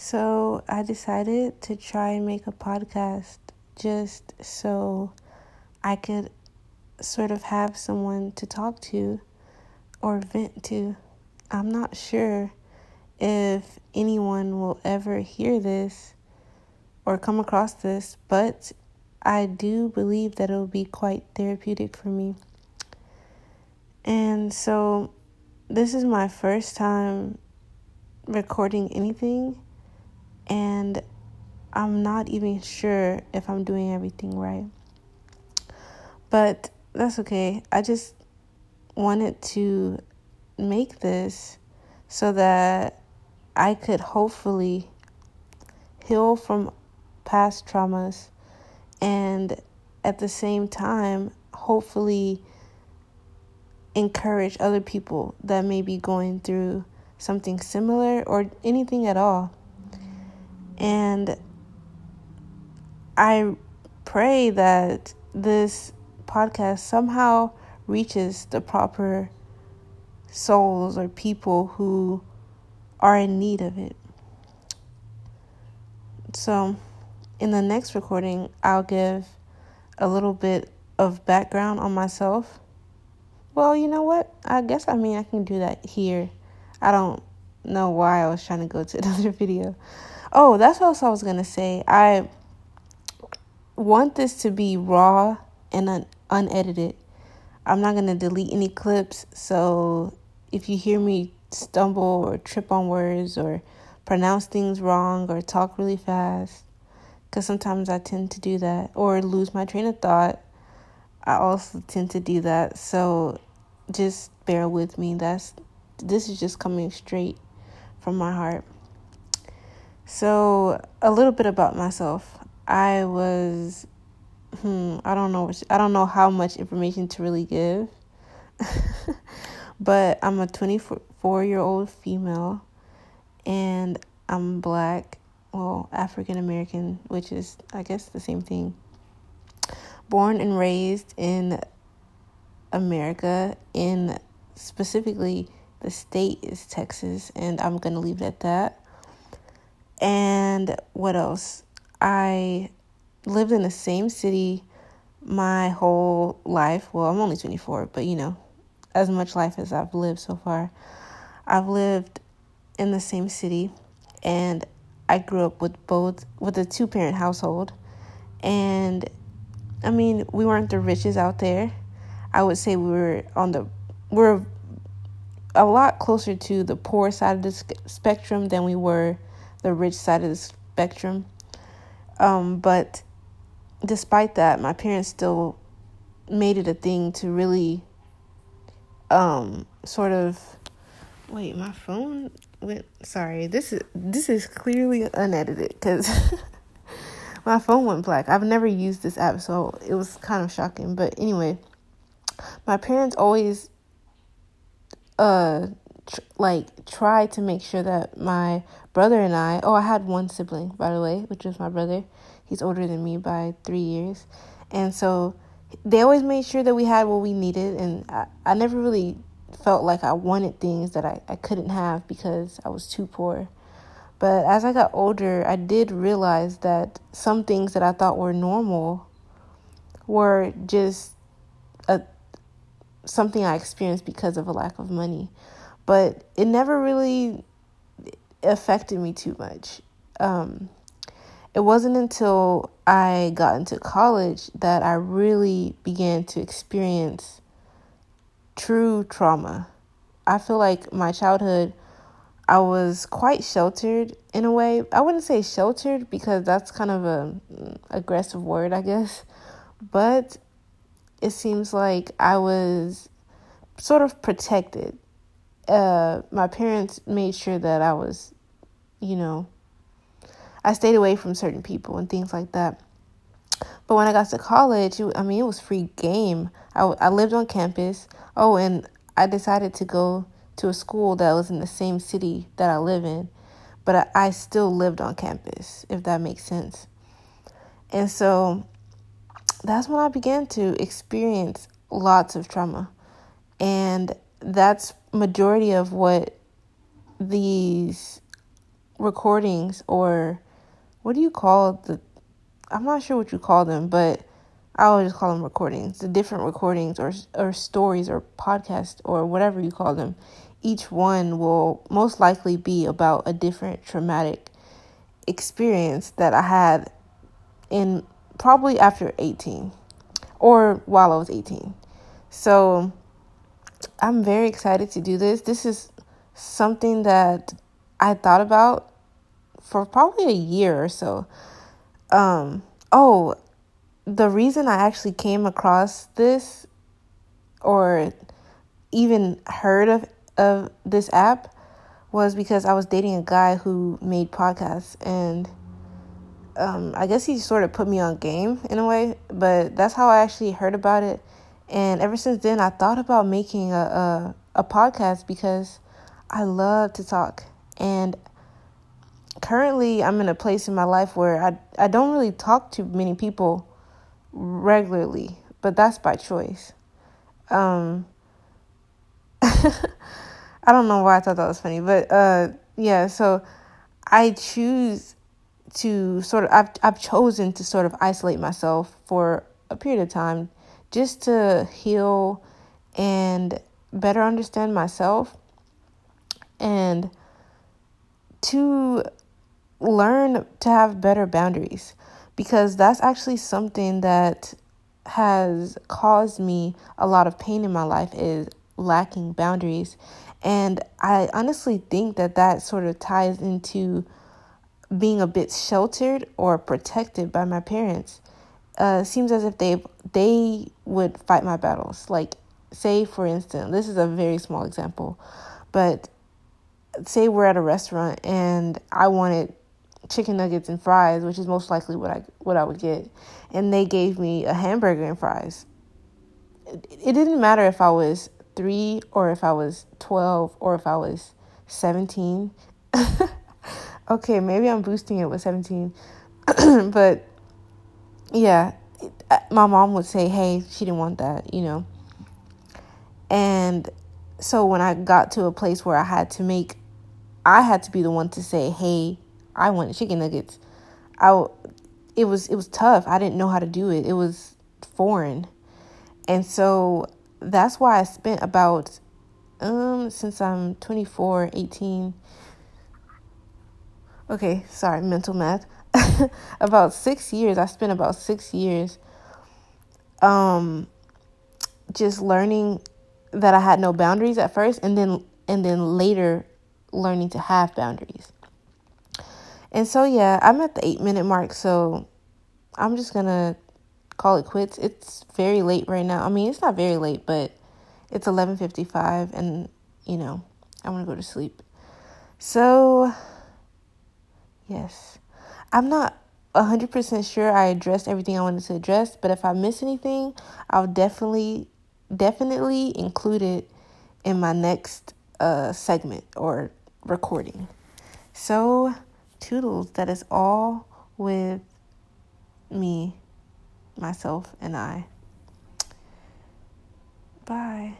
So I decided to try and make a podcast just so I could sort of have someone to talk to or vent to. I'm not sure if anyone will ever hear this or come across this, but I do believe that it will be quite therapeutic for me. And so, this is my first time recording anything, and I'm not even sure if I'm doing everything right. But that's okay. I just wanted to make this so that I could hopefully heal from past traumas and at the same time, hopefully encourage other people that may be going through something similar or anything at all. And I pray that this podcast somehow reaches the proper souls or people who are in need of it. So, in the next recording, I'll give a little bit of background on myself. Well, you know what? I guess I mean I can do that here. I don't know why I was trying to go to another video. Oh, that's what I was gonna say. I want this to be raw and un- unedited. I'm not gonna delete any clips, so if you hear me stumble or trip on words or pronounce things wrong or talk really fast, because sometimes I tend to do that or lose my train of thought. I also tend to do that. So just bear with me. That's this is just coming straight from my heart. So, a little bit about myself. I was hmm, I don't know which, I don't know how much information to really give. but I'm a 24-year-old female and I'm black well, African American, which is, I guess, the same thing. Born and raised in America, in specifically the state is Texas, and I'm going to leave it at that. And what else? I lived in the same city my whole life. Well, I'm only 24, but you know, as much life as I've lived so far. I've lived in the same city and I grew up with both with a two parent household and I mean we weren't the richest out there. I would say we were on the we're a lot closer to the poor side of the spectrum than we were the rich side of the spectrum. Um, but despite that, my parents still made it a thing to really um, sort of wait, my phone went sorry this is this is clearly unedited because my phone went black i've never used this app so it was kind of shocking but anyway my parents always uh tr- like try to make sure that my brother and i oh i had one sibling by the way which was my brother he's older than me by three years and so they always made sure that we had what we needed and i, I never really felt like I wanted things that I, I couldn't have because I was too poor. But as I got older, I did realize that some things that I thought were normal were just a something I experienced because of a lack of money. But it never really affected me too much. Um, it wasn't until I got into college that I really began to experience true trauma. I feel like my childhood, I was quite sheltered in a way. I wouldn't say sheltered because that's kind of a mm, aggressive word, I guess. But it seems like I was sort of protected. Uh, my parents made sure that I was, you know, I stayed away from certain people and things like that. But when I got to college, I mean, it was free game. I, I lived on campus. Oh, and I decided to go to a school that was in the same city that I live in, but I, I still lived on campus, if that makes sense. And so that's when I began to experience lots of trauma. And that's majority of what these recordings or what do you call the I'm not sure what you call them, but I always call them recordings. The different recordings or or stories or podcasts or whatever you call them. Each one will most likely be about a different traumatic experience that I had in probably after 18 or while I was 18. So I'm very excited to do this. This is something that I thought about for probably a year or so. Um, oh, the reason I actually came across this or even heard of of this app was because I was dating a guy who made podcasts and um, I guess he sort of put me on game in a way, but that's how I actually heard about it. And ever since then, I thought about making a, a, a podcast because I love to talk. And currently, I'm in a place in my life where I, I don't really talk to many people regularly, but that's by choice. Um, I don't know why I thought that was funny, but uh, yeah, so I choose to sort of I've I've chosen to sort of isolate myself for a period of time just to heal and better understand myself and to learn to have better boundaries because that's actually something that has caused me a lot of pain in my life is lacking boundaries and i honestly think that that sort of ties into being a bit sheltered or protected by my parents. Uh, seems as if they they would fight my battles. Like, say for instance, this is a very small example, but say we're at a restaurant and I wanted chicken nuggets and fries, which is most likely what I what I would get, and they gave me a hamburger and fries. It, it didn't matter if I was three or if I was twelve or if I was seventeen. okay, maybe I'm boosting it with 17. but yeah, my mom would say, hey, she didn't want that, you know. And so when I got to a place where I had to make, I had to be the one to say, hey, I want chicken nuggets. I, it was it was tough. I didn't know how to do it. It was foreign, and so that's why I spent about um since I'm 24, 18, okay, sorry, mental math. about six years. I spent about six years um just learning that I had no boundaries at first and then and then later learning to have boundaries. And so yeah, I'm at the eight minute mark, so I'm just gonna call it quits. It's very late right now. I mean it's not very late, but it's eleven fifty five and you know, I wanna go to sleep. So Yes. I'm not 100% sure I addressed everything I wanted to address, but if I miss anything, I'll definitely definitely include it in my next uh segment or recording. So, toodles, that is all with me, myself, and I. Bye.